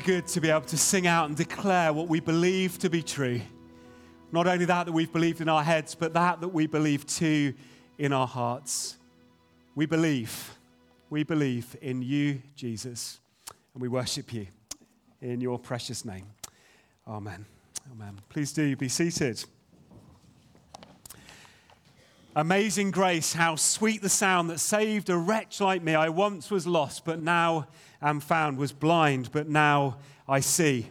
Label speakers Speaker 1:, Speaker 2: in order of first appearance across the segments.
Speaker 1: good to be able to sing out and declare what we believe to be true. Not only that that we've believed in our heads, but that that we believe too in our hearts. We believe, we believe in you, Jesus, and we worship you in your precious name. Amen. Amen. Please do be seated. Amazing grace, how sweet the sound that saved a wretch like me. I once was lost, but now am found, was blind, but now I see.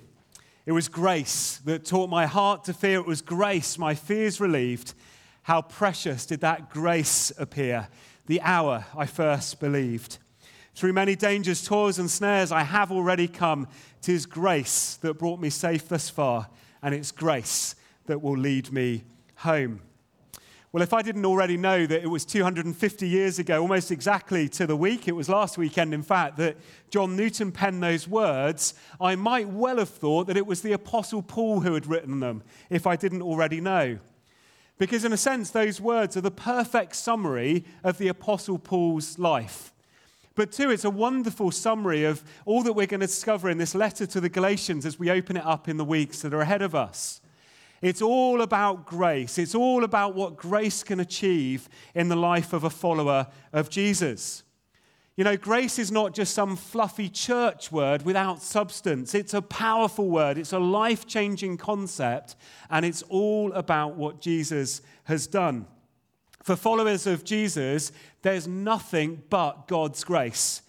Speaker 1: It was grace that taught my heart to fear. It was grace, my fears relieved. How precious did that grace appear the hour I first believed. Through many dangers, toils, and snares, I have already come. Tis grace that brought me safe thus far, and it's grace that will lead me home. Well, if I didn't already know that it was 250 years ago, almost exactly to the week, it was last weekend, in fact, that John Newton penned those words, I might well have thought that it was the Apostle Paul who had written them, if I didn't already know. Because, in a sense, those words are the perfect summary of the Apostle Paul's life. But, two, it's a wonderful summary of all that we're going to discover in this letter to the Galatians as we open it up in the weeks that are ahead of us. It's all about grace. It's all about what grace can achieve in the life of a follower of Jesus. You know, grace is not just some fluffy church word without substance. It's a powerful word, it's a life changing concept, and it's all about what Jesus has done. For followers of Jesus, there's nothing but God's grace.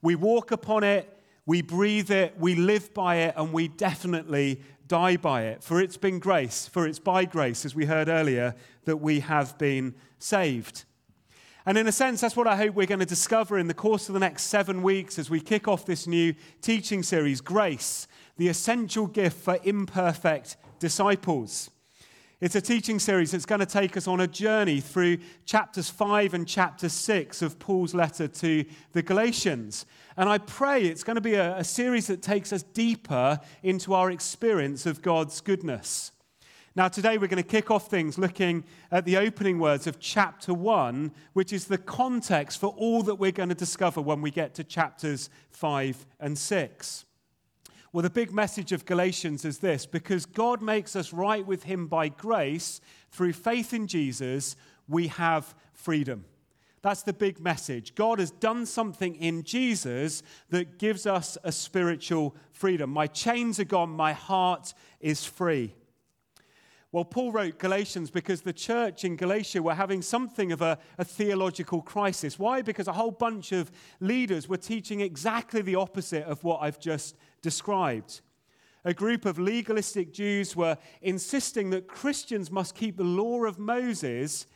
Speaker 1: We walk upon it, we breathe it, we live by it, and we definitely die by it. For it's been grace, for it's by grace, as we heard earlier, that we have been saved. And in a sense, that's what I hope we're going to discover in the course of the next seven weeks as we kick off this new teaching series Grace, the essential gift for imperfect disciples. It's a teaching series that's going to take us on a journey through chapters 5 and chapter 6 of Paul's letter to the Galatians. And I pray it's going to be a, a, series that takes us deeper into our experience of God's goodness. Now, today we're going to kick off things looking at the opening words of chapter 1, which is the context for all that we're going to discover when we get to chapters 5 and 6. Well, the big message of Galatians is this because God makes us right with Him by grace through faith in Jesus, we have freedom. That's the big message. God has done something in Jesus that gives us a spiritual freedom. My chains are gone, my heart is free. Well, Paul wrote Galatians because the church in Galatia were having something of a, a, theological crisis. Why? Because a whole bunch of leaders were teaching exactly the opposite of what I've just described. A group of legalistic Jews were insisting that Christians must keep the law of Moses.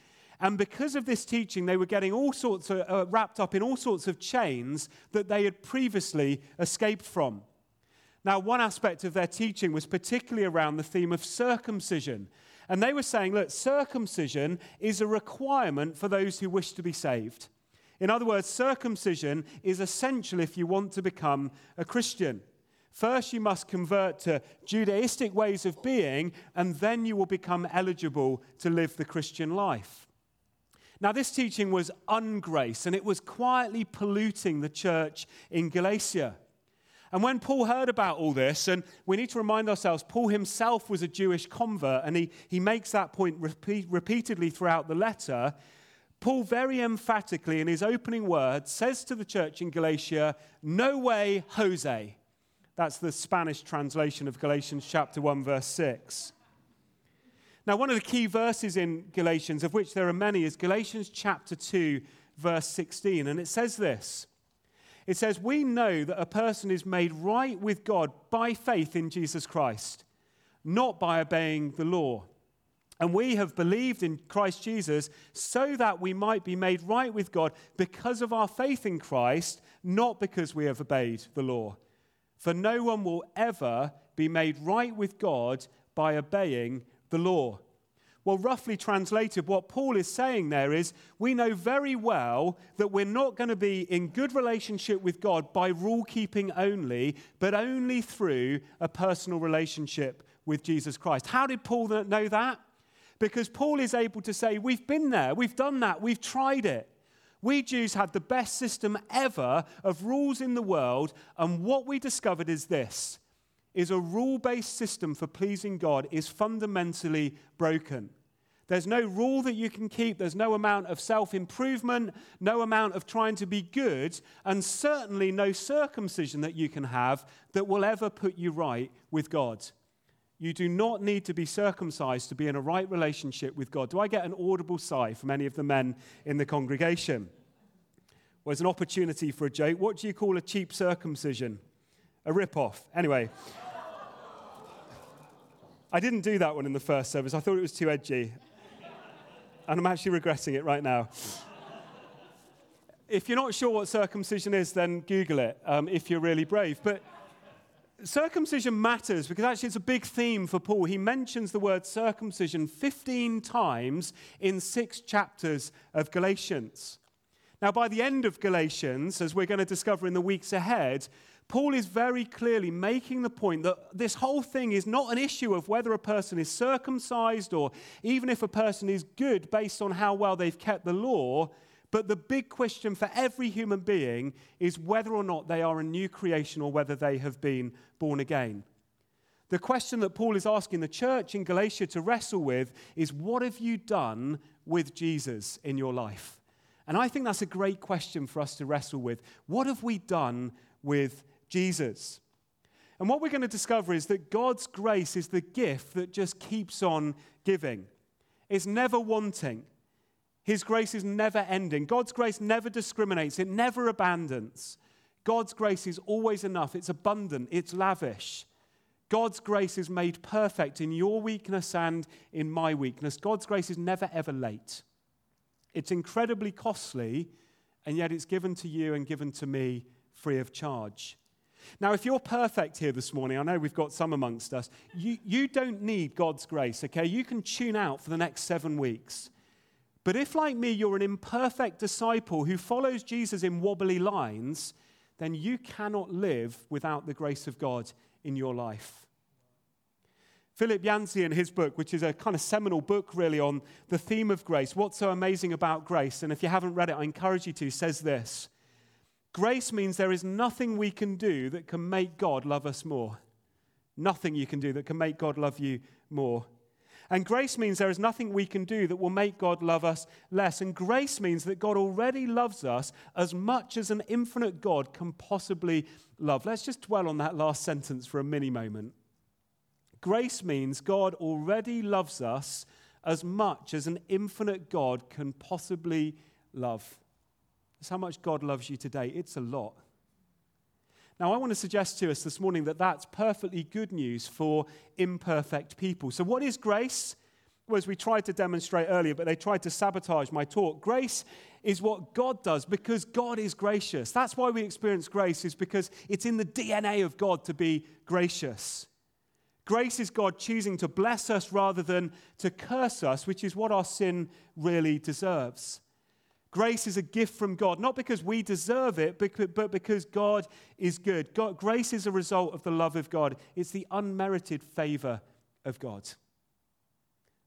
Speaker 1: And because of this teaching, they were getting all sorts of, uh, wrapped up in all sorts of chains that they had previously escaped from. Now, one aspect of their teaching was particularly around the theme of circumcision. And they were saying, look, circumcision is a requirement for those who wish to be saved. In other words, circumcision is essential if you want to become a Christian. First, you must convert to Judaistic ways of being, and then you will become eligible to live the Christian life. Now, this teaching was ungrace, and it was quietly polluting the church in Galatia. And when Paul heard about all this, and we need to remind ourselves, Paul himself was a Jewish convert, and he, he makes that point repeat, repeatedly throughout the letter. Paul very emphatically, in his opening words, says to the church in Galatia, No way, Jose. That's the Spanish translation of Galatians chapter 1, verse 6. Now, one of the key verses in Galatians, of which there are many, is Galatians chapter 2, verse 16. And it says this it says, We know that a person is made right with God by faith in Jesus Christ, not by obeying the law. And we have believed in Christ Jesus so that we might be made right with God because of our faith in Christ, not because we have obeyed the law. For no one will ever be made right with God by obeying the law. Well, roughly translated, what Paul is saying there is we know very well that we're not going to be in good relationship with God by rule keeping only, but only through a personal relationship with Jesus Christ. How did Paul know that? Because Paul is able to say, We've been there, we've done that, we've tried it. We Jews had the best system ever of rules in the world, and what we discovered is this is a rule based system for pleasing God is fundamentally broken. There's no rule that you can keep. There's no amount of self improvement, no amount of trying to be good, and certainly no circumcision that you can have that will ever put you right with God. You do not need to be circumcised to be in a right relationship with God. Do I get an audible sigh from any of the men in the congregation? Well, it's an opportunity for a joke. What do you call a cheap circumcision? A rip off. Anyway. I didn't do that one in the first service. I thought it was too edgy and I'm actually regretting it right now. if you're not sure what circumcision is, then Google it um, if you're really brave. But circumcision matters because actually it's a big theme for Paul. He mentions the word circumcision 15 times in six chapters of Galatians. Now, by the end of Galatians, as we're going to discover in the weeks ahead, Paul is very clearly making the point that this whole thing is not an issue of whether a person is circumcised or even if a person is good based on how well they've kept the law. But the big question for every human being is whether or not they are a new creation or whether they have been born again. The question that Paul is asking the church in Galatia to wrestle with is what have you done with Jesus in your life? And I think that's a great question for us to wrestle with. What have we done with Jesus. And what we're going to discover is that God's grace is the gift that just keeps on giving. It's never wanting. His grace is never ending. God's grace never discriminates, it never abandons. God's grace is always enough, it's abundant, it's lavish. God's grace is made perfect in your weakness and in my weakness. God's grace is never, ever late. It's incredibly costly, and yet it's given to you and given to me free of charge. Now, if you're perfect here this morning, I know we've got some amongst us, you, you don't need God's grace, okay? You can tune out for the next seven weeks. But if, like me, you're an imperfect disciple who follows Jesus in wobbly lines, then you cannot live without the grace of God in your life. Philip Yancey, in his book, which is a kind of seminal book really on the theme of grace, What's So Amazing About Grace, and if you haven't read it, I encourage you to, says this Grace means there is nothing we can do that can make God love us more. Nothing you can do that can make God love you more. And grace means there is nothing we can do that will make God love us less. And grace means that God already loves us as much as an infinite God can possibly love. Let's just dwell on that last sentence for a mini moment. Grace means God already loves us as much as an infinite God can possibly love. That's how much God loves you today. It's a lot. Now, I want to suggest to us this morning that that's perfectly good news for imperfect people. So, what is grace? Well, as we tried to demonstrate earlier, but they tried to sabotage my talk. Grace is what God does because God is gracious. That's why we experience grace, is because it's in the DNA of God to be gracious. Grace is God choosing to bless us rather than to curse us, which is what our sin really deserves. Grace is a gift from God, not because we deserve it, but because God is good. God, grace is a result of the love of God, it's the unmerited favor of God.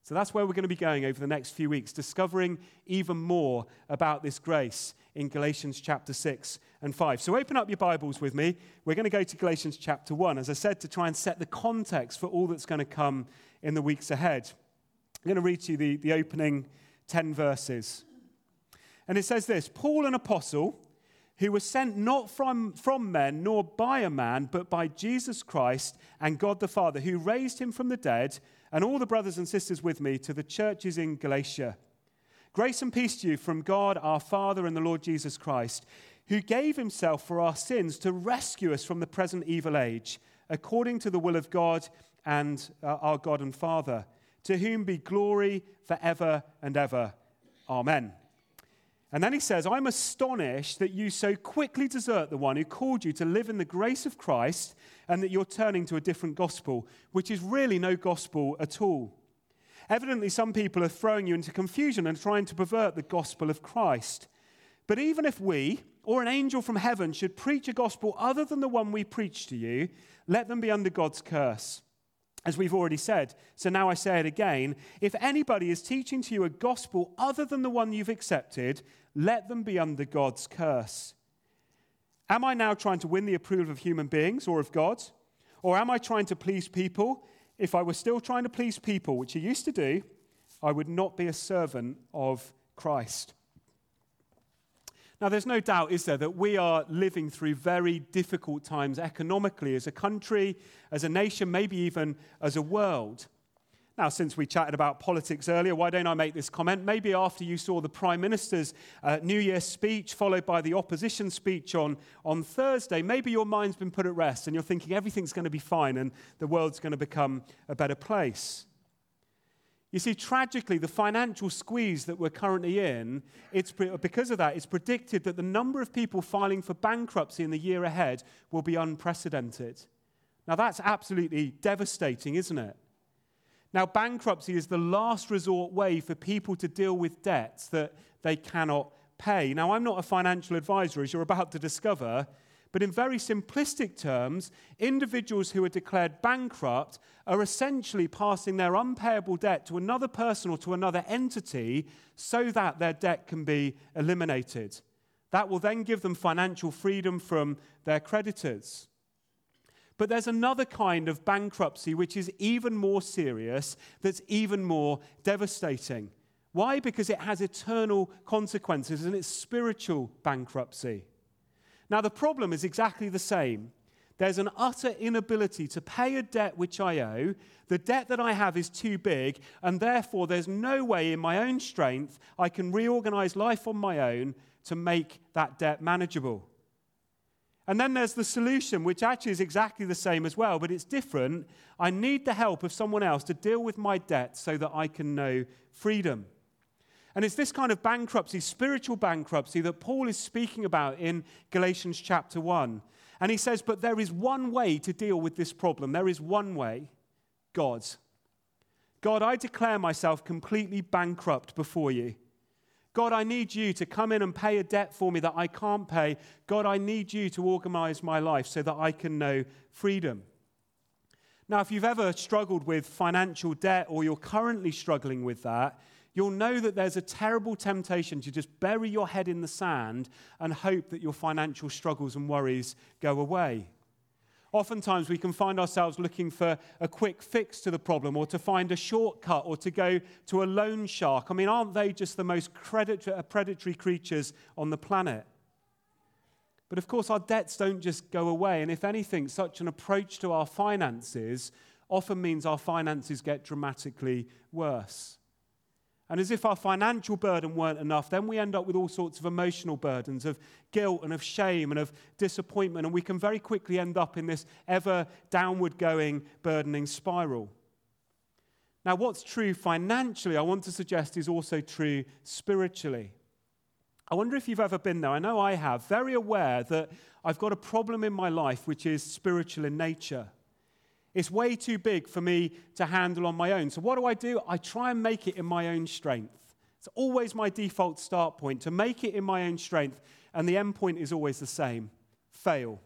Speaker 1: So that's where we're going to be going over the next few weeks, discovering even more about this grace in Galatians chapter 6 and 5. So open up your Bibles with me. We're going to go to Galatians chapter 1, as I said, to try and set the context for all that's going to come in the weeks ahead. I'm going to read to you the, the opening 10 verses. And it says this Paul, an apostle, who was sent not from, from men nor by a man, but by Jesus Christ and God the Father, who raised him from the dead, and all the brothers and sisters with me to the churches in Galatia. Grace and peace to you from God our Father and the Lord Jesus Christ, who gave himself for our sins to rescue us from the present evil age, according to the will of God and uh, our God and Father, to whom be glory forever and ever. Amen. And then he says, I'm astonished that you so quickly desert the one who called you to live in the grace of Christ and that you're turning to a different gospel, which is really no gospel at all. Evidently, some people are throwing you into confusion and trying to pervert the gospel of Christ. But even if we, or an angel from heaven, should preach a gospel other than the one we preach to you, let them be under God's curse as we've already said. So now I say it again. If anybody is teaching to you a gospel other than the one you've accepted, let them be under God's curse. Am I now trying to win the approval of human beings or of God? Or am I trying to please people? If I were still trying to please people, which I used to do, I would not be a servant of Christ. Now, there's no doubt, is there, that we are living through very difficult times economically as a country, as a nation, maybe even as a world. Now, since we chatted about politics earlier, why don't I make this comment? Maybe after you saw the Prime Minister's uh, New Year speech, followed by the opposition speech on, on Thursday, maybe your mind's been put at rest and you're thinking everything's going to be fine and the world's going to become a better place. You see, tragically, the financial squeeze that we're currently in, it's, because of that, it's predicted that the number of people filing for bankruptcy in the year ahead will be unprecedented. Now, that's absolutely devastating, isn't it? Now, bankruptcy is the last resort way for people to deal with debts that they cannot pay. Now, I'm not a financial advisor, as you're about to discover, but in very simplistic terms, individuals who are declared bankrupt are essentially passing their unpayable debt to another person or to another entity so that their debt can be eliminated. That will then give them financial freedom from their creditors. But there's another kind of bankruptcy which is even more serious, that's even more devastating. Why? Because it has eternal consequences and it's spiritual bankruptcy. Now, the problem is exactly the same. There's an utter inability to pay a debt which I owe. The debt that I have is too big, and therefore there's no way in my own strength I can reorganize life on my own to make that debt manageable. And then there's the solution, which actually is exactly the same as well, but it's different. I need the help of someone else to deal with my debt so that I can know freedom. And it's this kind of bankruptcy, spiritual bankruptcy, that Paul is speaking about in Galatians chapter 1. And he says, But there is one way to deal with this problem. There is one way God. God, I declare myself completely bankrupt before you. God, I need you to come in and pay a debt for me that I can't pay. God, I need you to organize my life so that I can know freedom. Now, if you've ever struggled with financial debt or you're currently struggling with that, you'll know that there's a terrible temptation to just bury your head in the sand and hope that your financial struggles and worries go away. Oftentimes, we can find ourselves looking for a quick fix to the problem or to find a shortcut or to go to a loan shark. I mean, aren't they just the most uh, predatory creatures on the planet? But of course, our debts don't just go away. And if anything, such an approach to our finances often means our finances get dramatically worse. And as if our financial burden weren't enough, then we end up with all sorts of emotional burdens of guilt and of shame and of disappointment. And we can very quickly end up in this ever downward going, burdening spiral. Now, what's true financially, I want to suggest, is also true spiritually. I wonder if you've ever been there. I know I have, very aware that I've got a problem in my life which is spiritual in nature. It's way too big for me to handle on my own. So, what do I do? I try and make it in my own strength. It's always my default start point to make it in my own strength, and the end point is always the same fail.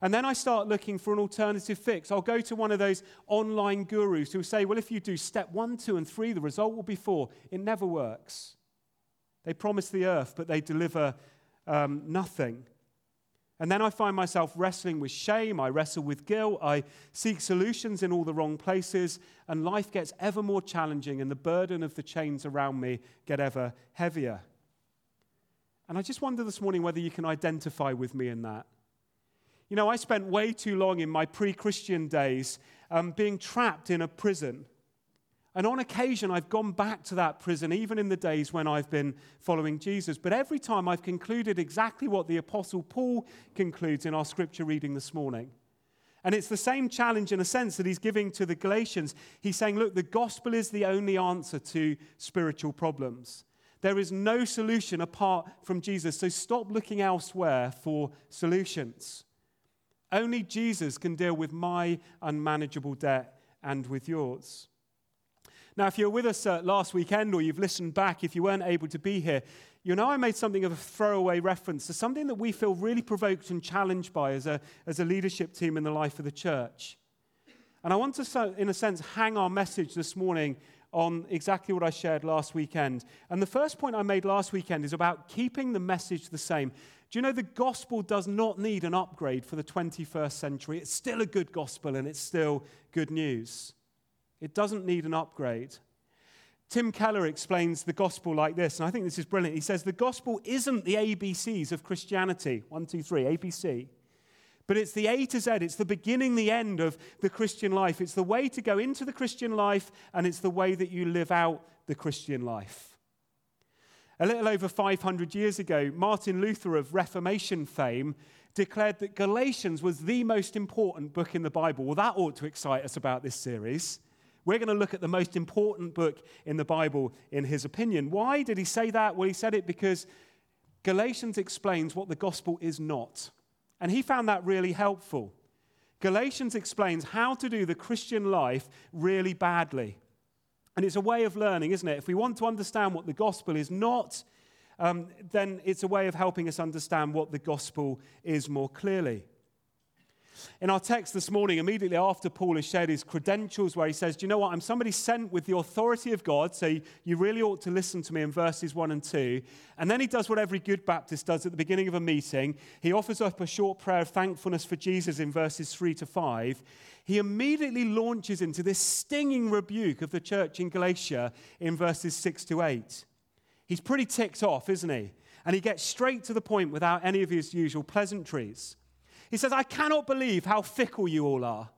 Speaker 1: And then I start looking for an alternative fix. I'll go to one of those online gurus who say, well, if you do step one, two, and three, the result will be four. It never works. They promise the earth, but they deliver um, nothing. And then I find myself wrestling with shame. I wrestle with guilt. I seek solutions in all the wrong places. And life gets ever more challenging, and the burden of the chains around me get ever heavier. And I just wonder this morning whether you can identify with me in that. You know, I spent way too long in my pre Christian days um, being trapped in a prison. And on occasion, I've gone back to that prison, even in the days when I've been following Jesus. But every time I've concluded exactly what the Apostle Paul concludes in our scripture reading this morning. And it's the same challenge in a sense that he's giving to the Galatians. He's saying, look, the gospel is the only answer to spiritual problems. There is no solution apart from Jesus. So stop looking elsewhere for solutions. Only Jesus can deal with my unmanageable debt and with yours. Now, if you were with us uh, last weekend or you've listened back, if you weren't able to be here, you know I made something of a throwaway reference to something that we feel really provoked and challenged by as a, as a leadership team in the life of the church. And I want to, in a sense, hang our message this morning on exactly what I shared last weekend. And the first point I made last weekend is about keeping the message the same. Do you know the gospel does not need an upgrade for the 21st century? It's still a good gospel and it's still good news. It doesn't need an upgrade. Tim Keller explains the gospel like this, and I think this is brilliant. He says, The gospel isn't the ABCs of Christianity one, two, three, ABC. But it's the A to Z, it's the beginning, the end of the Christian life. It's the way to go into the Christian life, and it's the way that you live out the Christian life. A little over 500 years ago, Martin Luther of Reformation fame declared that Galatians was the most important book in the Bible. Well, that ought to excite us about this series. We're going to look at the most important book in the Bible, in his opinion. Why did he say that? Well, he said it because Galatians explains what the gospel is not. And he found that really helpful. Galatians explains how to do the Christian life really badly. And it's a way of learning, isn't it? If we want to understand what the gospel is not, um, then it's a way of helping us understand what the gospel is more clearly. In our text this morning, immediately after Paul has shared his credentials, where he says, Do you know what? I'm somebody sent with the authority of God, so you really ought to listen to me in verses 1 and 2. And then he does what every good Baptist does at the beginning of a meeting. He offers up a short prayer of thankfulness for Jesus in verses 3 to 5. He immediately launches into this stinging rebuke of the church in Galatia in verses 6 to 8. He's pretty ticked off, isn't he? And he gets straight to the point without any of his usual pleasantries. He says, I cannot believe how fickle you all are.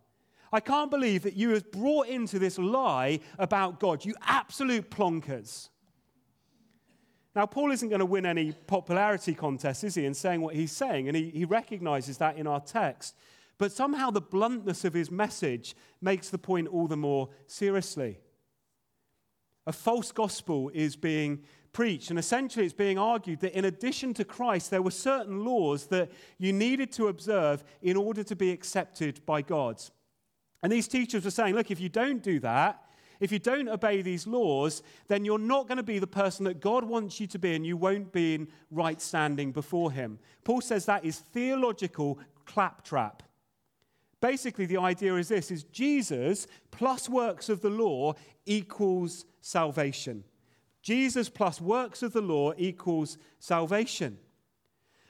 Speaker 1: I can't believe that you have brought into this lie about God, you absolute plonkers. Now, Paul isn't going to win any popularity contest, is he, in saying what he's saying? And he, he recognizes that in our text. But somehow the bluntness of his message makes the point all the more seriously. A false gospel is being preached. And essentially, it's being argued that in addition to Christ, there were certain laws that you needed to observe in order to be accepted by God. And these teachers were saying, look, if you don't do that, if you don't obey these laws, then you're not going to be the person that God wants you to be, and you won't be in right standing before Him. Paul says that is theological claptrap. Basically, the idea is this is Jesus plus works of the law equals salvation. Jesus plus works of the law equals salvation.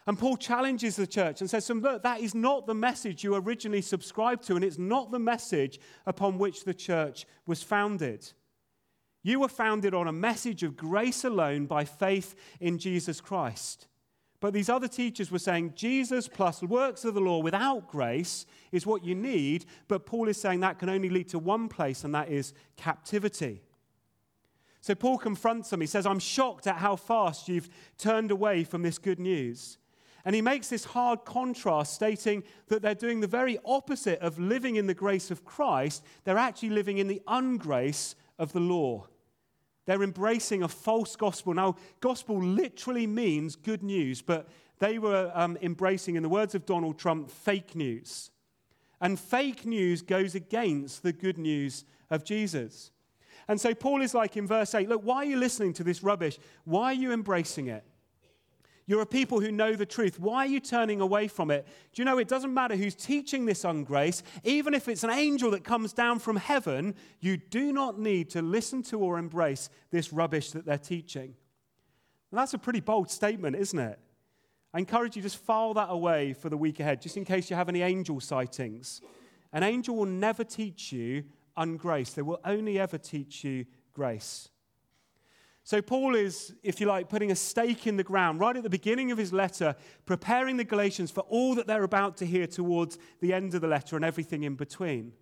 Speaker 1: And Paul challenges the church and says, Look, that is not the message you originally subscribed to, and it's not the message upon which the church was founded. You were founded on a message of grace alone by faith in Jesus Christ. But these other teachers were saying Jesus plus works of the law without grace is what you need, but Paul is saying that can only lead to one place, and that is captivity. So Paul confronts them. He says, I'm shocked at how fast you've turned away from this good news. And he makes this hard contrast, stating that they're doing the very opposite of living in the grace of Christ. They're actually living in the ungrace of the law. They're embracing a false gospel. Now, gospel literally means good news, but they were um, embracing, in the words of Donald Trump, fake news. And fake news goes against the good news of Jesus. And so Paul is like in verse 8 look, why are you listening to this rubbish? Why are you embracing it? You're a people who know the truth. Why are you turning away from it? Do you know it doesn't matter who's teaching this ungrace, even if it's an angel that comes down from heaven, you do not need to listen to or embrace this rubbish that they're teaching. And that's a pretty bold statement, isn't it? I encourage you just file that away for the week ahead, just in case you have any angel sightings. An angel will never teach you ungrace. They will only ever teach you grace. So, Paul is, if you like, putting a stake in the ground right at the beginning of his letter, preparing the Galatians for all that they're about to hear towards the end of the letter and everything in between.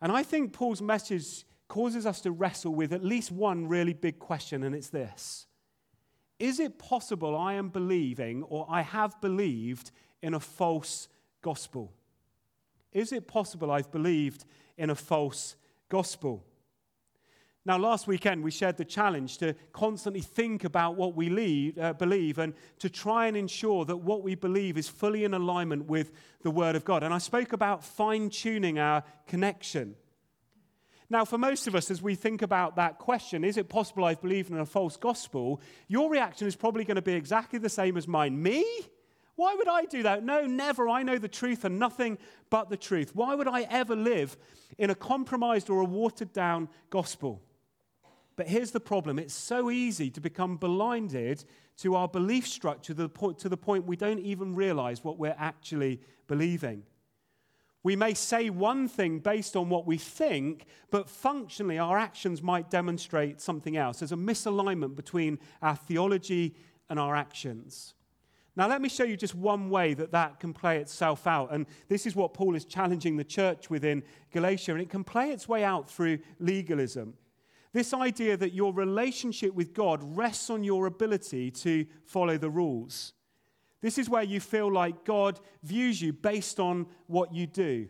Speaker 1: And I think Paul's message causes us to wrestle with at least one really big question, and it's this Is it possible I am believing or I have believed in a false gospel? Is it possible I've believed in a false gospel. Now, last weekend we shared the challenge to constantly think about what we lead, uh, believe and to try and ensure that what we believe is fully in alignment with the Word of God. And I spoke about fine tuning our connection. Now, for most of us, as we think about that question, is it possible I've believed in a false gospel? Your reaction is probably going to be exactly the same as mine. Me? Why would I do that? No, never. I know the truth and nothing but the truth. Why would I ever live in a compromised or a watered down gospel? But here's the problem it's so easy to become blinded to our belief structure to the point, to the point we don't even realize what we're actually believing. We may say one thing based on what we think, but functionally our actions might demonstrate something else. There's a misalignment between our theology and our actions. Now, let me show you just one way that that can play itself out. And this is what Paul is challenging the church within Galatia, and it can play its way out through legalism. This idea that your relationship with God rests on your ability to follow the rules. This is where you feel like God views you based on what you do.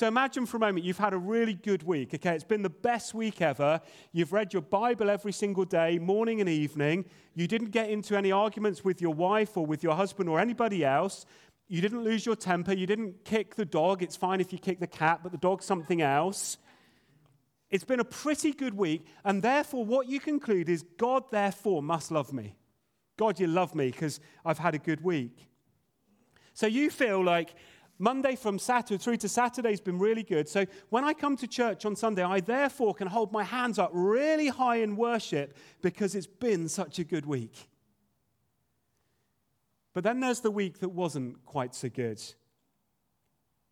Speaker 1: So imagine for a moment you've had a really good week, okay? It's been the best week ever. You've read your Bible every single day, morning and evening. You didn't get into any arguments with your wife or with your husband or anybody else. You didn't lose your temper. You didn't kick the dog. It's fine if you kick the cat, but the dog's something else. It's been a pretty good week, and therefore, what you conclude is God, therefore, must love me. God, you love me because I've had a good week. So you feel like Monday from Saturday through to Saturday has been really good. So when I come to church on Sunday, I therefore can hold my hands up really high in worship because it's been such a good week. But then there's the week that wasn't quite so good.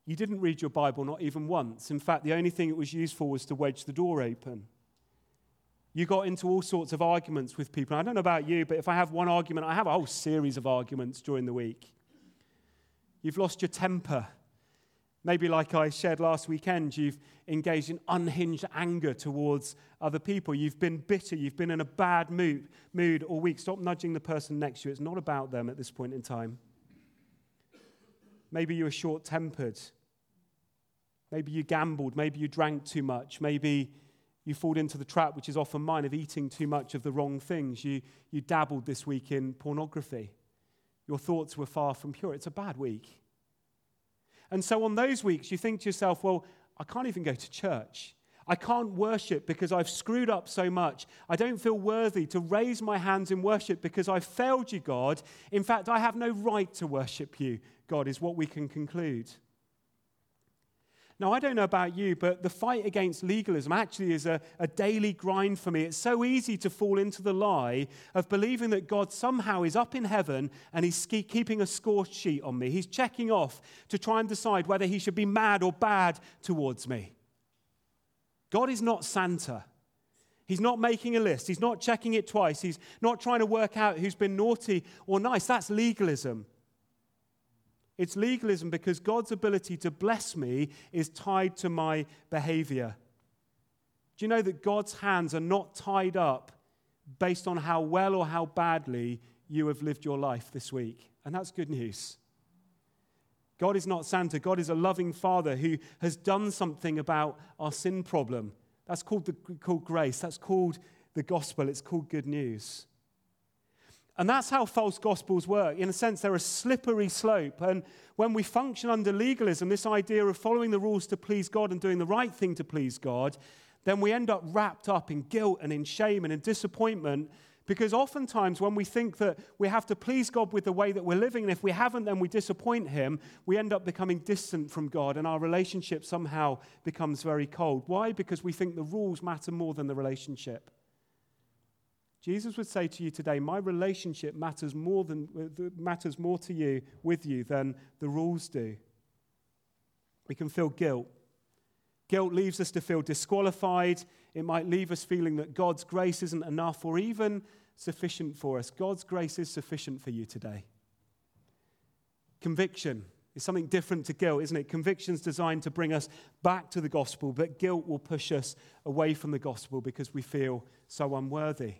Speaker 1: You didn't read your Bible, not even once. In fact, the only thing it was used for was to wedge the door open. You got into all sorts of arguments with people. I don't know about you, but if I have one argument, I have a whole series of arguments during the week. You've lost your temper. Maybe, like I shared last weekend, you've engaged in unhinged anger towards other people. You've been bitter. You've been in a bad mood, mood all week. Stop nudging the person next to you. It's not about them at this point in time. Maybe you were short tempered. Maybe you gambled. Maybe you drank too much. Maybe you fall into the trap, which is often mine, of eating too much of the wrong things. You, you dabbled this week in pornography. Your thoughts were far from pure. It's a bad week. And so on those weeks, you think to yourself, well, I can't even go to church. I can't worship because I've screwed up so much. I don't feel worthy to raise my hands in worship because I've failed you, God. In fact, I have no right to worship you, God, is what we can conclude. Now, I don't know about you, but the fight against legalism actually is a, a daily grind for me. It's so easy to fall into the lie of believing that God somehow is up in heaven and he's keeping a score sheet on me. He's checking off to try and decide whether he should be mad or bad towards me. God is not Santa. He's not making a list. He's not checking it twice. He's not trying to work out who's been naughty or nice. That's legalism. It's legalism because God's ability to bless me is tied to my behavior. Do you know that God's hands are not tied up based on how well or how badly you have lived your life this week? And that's good news. God is not Santa. God is a loving Father who has done something about our sin problem. That's called, the, called grace. That's called the gospel. It's called good news. And that's how false gospels work. In a sense, they're a slippery slope. And when we function under legalism, this idea of following the rules to please God and doing the right thing to please God, then we end up wrapped up in guilt and in shame and in disappointment. Because oftentimes, when we think that we have to please God with the way that we're living, and if we haven't, then we disappoint Him, we end up becoming distant from God, and our relationship somehow becomes very cold. Why? Because we think the rules matter more than the relationship. Jesus would say to you today, my relationship matters more, than, uh, matters more to you with you than the rules do. We can feel guilt. Guilt leaves us to feel disqualified. It might leave us feeling that God's grace isn't enough or even sufficient for us. God's grace is sufficient for you today. Conviction is something different to guilt, isn't it? Conviction's designed to bring us back to the gospel, but guilt will push us away from the gospel because we feel so unworthy.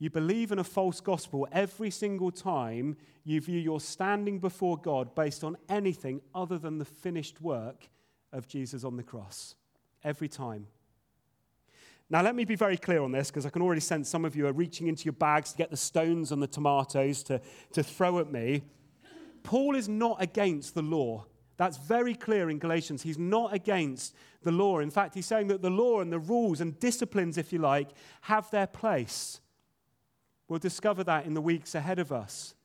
Speaker 1: You believe in a false gospel every single time you view your standing before God based on anything other than the finished work of Jesus on the cross. Every time. Now, let me be very clear on this because I can already sense some of you are reaching into your bags to get the stones and the tomatoes to, to throw at me. Paul is not against the law. That's very clear in Galatians. He's not against the law. In fact, he's saying that the law and the rules and disciplines, if you like, have their place. We'll discover that in the weeks ahead of us.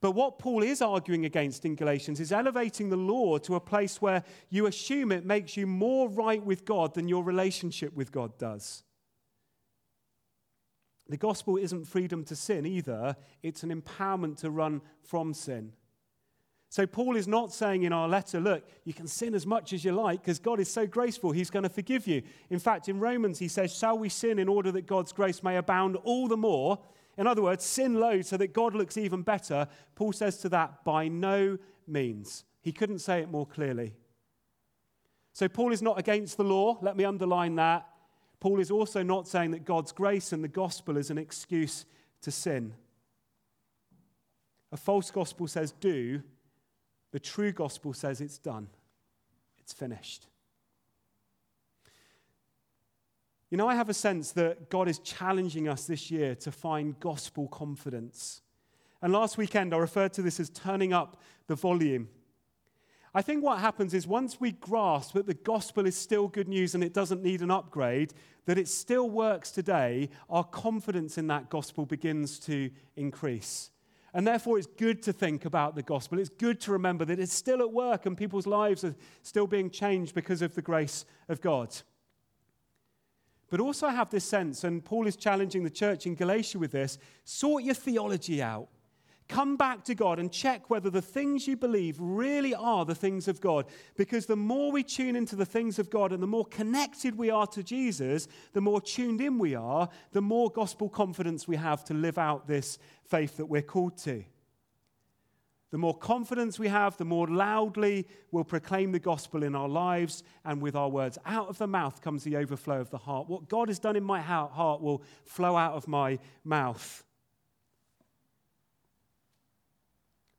Speaker 1: But what Paul is arguing against in Galatians is elevating the law to a place where you assume it makes you more right with God than your relationship with God does. The gospel isn't freedom to sin either, it's an empowerment to run from sin. So, Paul is not saying in our letter, look, you can sin as much as you like because God is so graceful, he's going to forgive you. In fact, in Romans, he says, Shall we sin in order that God's grace may abound all the more? In other words, sin loads so that God looks even better. Paul says to that, by no means. He couldn't say it more clearly. So, Paul is not against the law. Let me underline that. Paul is also not saying that God's grace and the gospel is an excuse to sin. A false gospel says do, the true gospel says it's done, it's finished. You know, I have a sense that God is challenging us this year to find gospel confidence. And last weekend, I referred to this as turning up the volume. I think what happens is once we grasp that the gospel is still good news and it doesn't need an upgrade, that it still works today, our confidence in that gospel begins to increase. And therefore, it's good to think about the gospel. It's good to remember that it's still at work and people's lives are still being changed because of the grace of God. But also, I have this sense, and Paul is challenging the church in Galatia with this sort your theology out. Come back to God and check whether the things you believe really are the things of God. Because the more we tune into the things of God and the more connected we are to Jesus, the more tuned in we are, the more gospel confidence we have to live out this faith that we're called to. The more confidence we have, the more loudly we'll proclaim the gospel in our lives and with our words. Out of the mouth comes the overflow of the heart. What God has done in my heart will flow out of my mouth.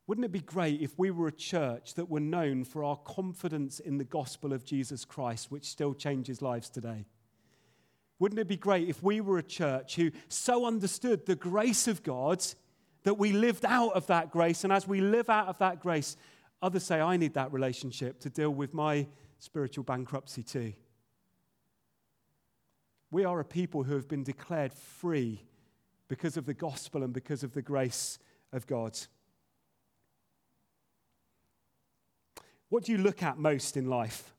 Speaker 1: Wouldn't it be great if we were a church that were known for our confidence in the gospel of Jesus Christ, which still changes lives today? Wouldn't it be great if we were a church who so understood the grace of God that we lived out of that grace. And as we live out of that grace, others say, I need that relationship to deal with my spiritual bankruptcy too. We are a people who have been declared free because of the gospel and because of the grace of God. What do you look at most in life?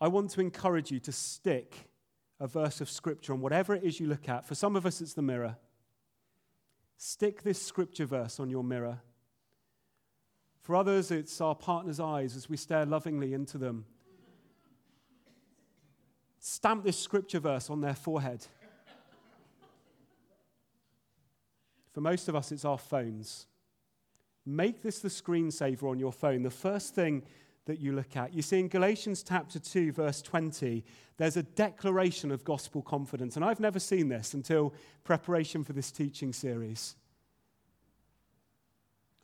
Speaker 1: I want to encourage you to stick a verse of scripture on whatever it is you look at. For some of us, it's the mirror. Stick this scripture verse on your mirror. For others, it's our partner's eyes as we stare lovingly into them. Stamp this scripture verse on their forehead. For most of us, it's our phones. Make this the screensaver on your phone. The first thing that you look at. You see, in Galatians chapter 2, verse 20, there's a declaration of gospel confidence. And I've never seen this until preparation for this teaching series.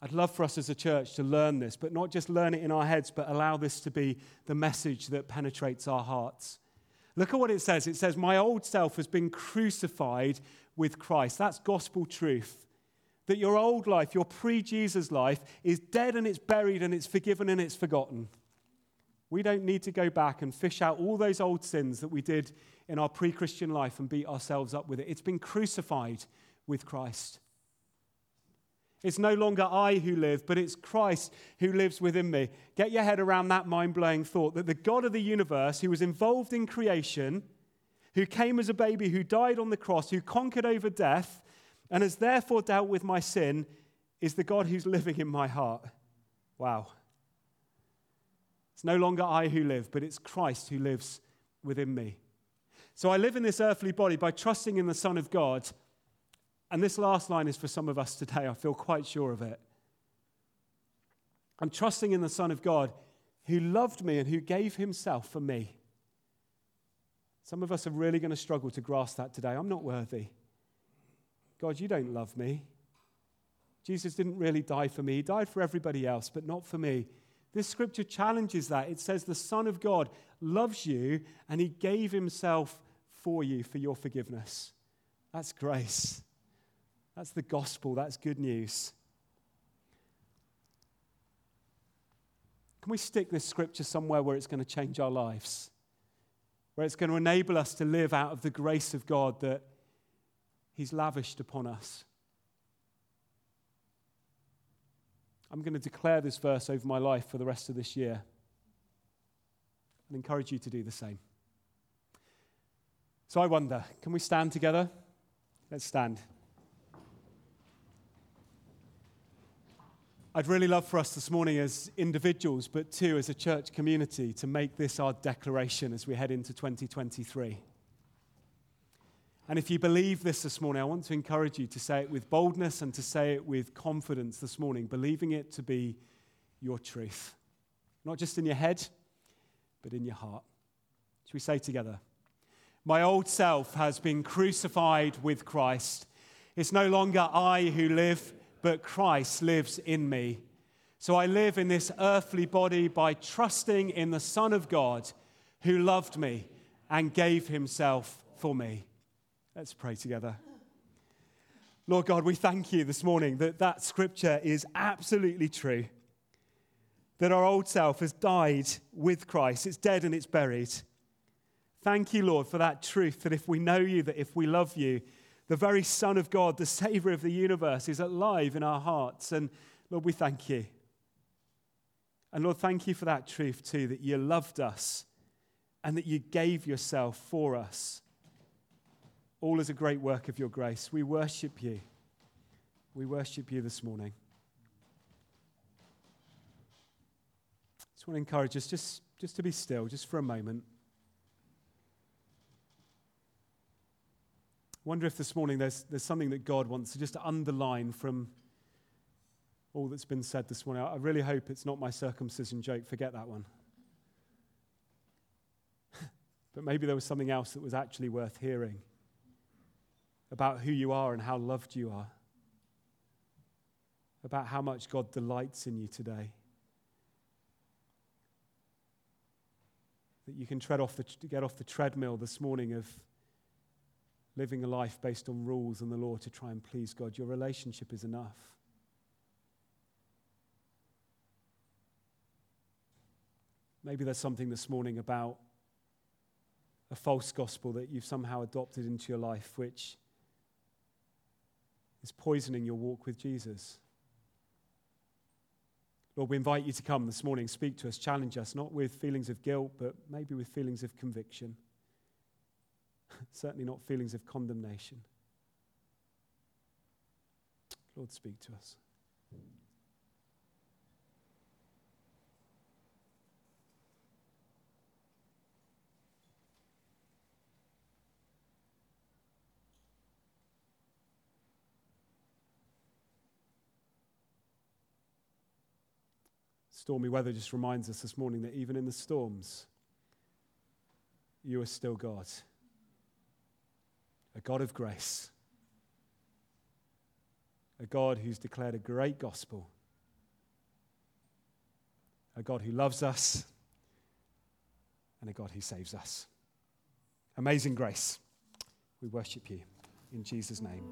Speaker 1: I'd love for us as a church to learn this, but not just learn it in our heads, but allow this to be the message that penetrates our hearts. Look at what it says. It says, My old self has been crucified with Christ. That's gospel truth. That your old life, your pre Jesus life, is dead and it's buried and it's forgiven and it's forgotten. We don't need to go back and fish out all those old sins that we did in our pre Christian life and beat ourselves up with it. It's been crucified with Christ. It's no longer I who live, but it's Christ who lives within me. Get your head around that mind blowing thought that the God of the universe, who was involved in creation, who came as a baby, who died on the cross, who conquered over death, and has therefore dealt with my sin is the God who's living in my heart. Wow. It's no longer I who live, but it's Christ who lives within me. So I live in this earthly body by trusting in the Son of God. And this last line is for some of us today. I feel quite sure of it. I'm trusting in the Son of God who loved me and who gave himself for me. Some of us are really going to struggle to grasp that today. I'm not worthy. God, you don't love me. Jesus didn't really die for me. He died for everybody else, but not for me. This scripture challenges that. It says the Son of God loves you and he gave himself for you for your forgiveness. That's grace. That's the gospel. That's good news. Can we stick this scripture somewhere where it's going to change our lives? Where it's going to enable us to live out of the grace of God that He's lavished upon us. I'm going to declare this verse over my life for the rest of this year and encourage you to do the same. So I wonder can we stand together? Let's stand. I'd really love for us this morning as individuals, but too as a church community, to make this our declaration as we head into 2023. And if you believe this this morning, I want to encourage you to say it with boldness and to say it with confidence this morning, believing it to be your truth. Not just in your head, but in your heart. Should we say together? My old self has been crucified with Christ. It's no longer I who live but Christ lives in me. So I live in this earthly body by trusting in the Son of God who loved me and gave himself for me. Let's pray together. Lord God, we thank you this morning that that scripture is absolutely true. That our old self has died with Christ, it's dead and it's buried. Thank you, Lord, for that truth that if we know you, that if we love you, the very Son of God, the Savior of the universe, is alive in our hearts. And Lord, we thank you. And Lord, thank you for that truth too, that you loved us and that you gave yourself for us. All is a great work of your grace. We worship you. We worship you this morning. I just want to encourage us just, just to be still, just for a moment. wonder if this morning there's, there's something that God wants to just underline from all that's been said this morning. I really hope it's not my circumcision joke. Forget that one. but maybe there was something else that was actually worth hearing about who you are and how loved you are, about how much God delights in you today. That you can tread off the, get off the treadmill this morning of living a life based on rules and the law to try and please God. Your relationship is enough. Maybe there's something this morning about a false gospel that you've somehow adopted into your life, which is poisoning your walk with Jesus. Lord, we invite you to come this morning, speak to us, challenge us, not with feelings of guilt, but maybe with feelings of conviction. certainly not feelings of condemnation. Lord, speak to us. Stormy weather just reminds us this morning that even in the storms, you are still God a God of grace, a God who's declared a great gospel, a God who loves us, and a God who saves us. Amazing grace. We worship you in Jesus' name.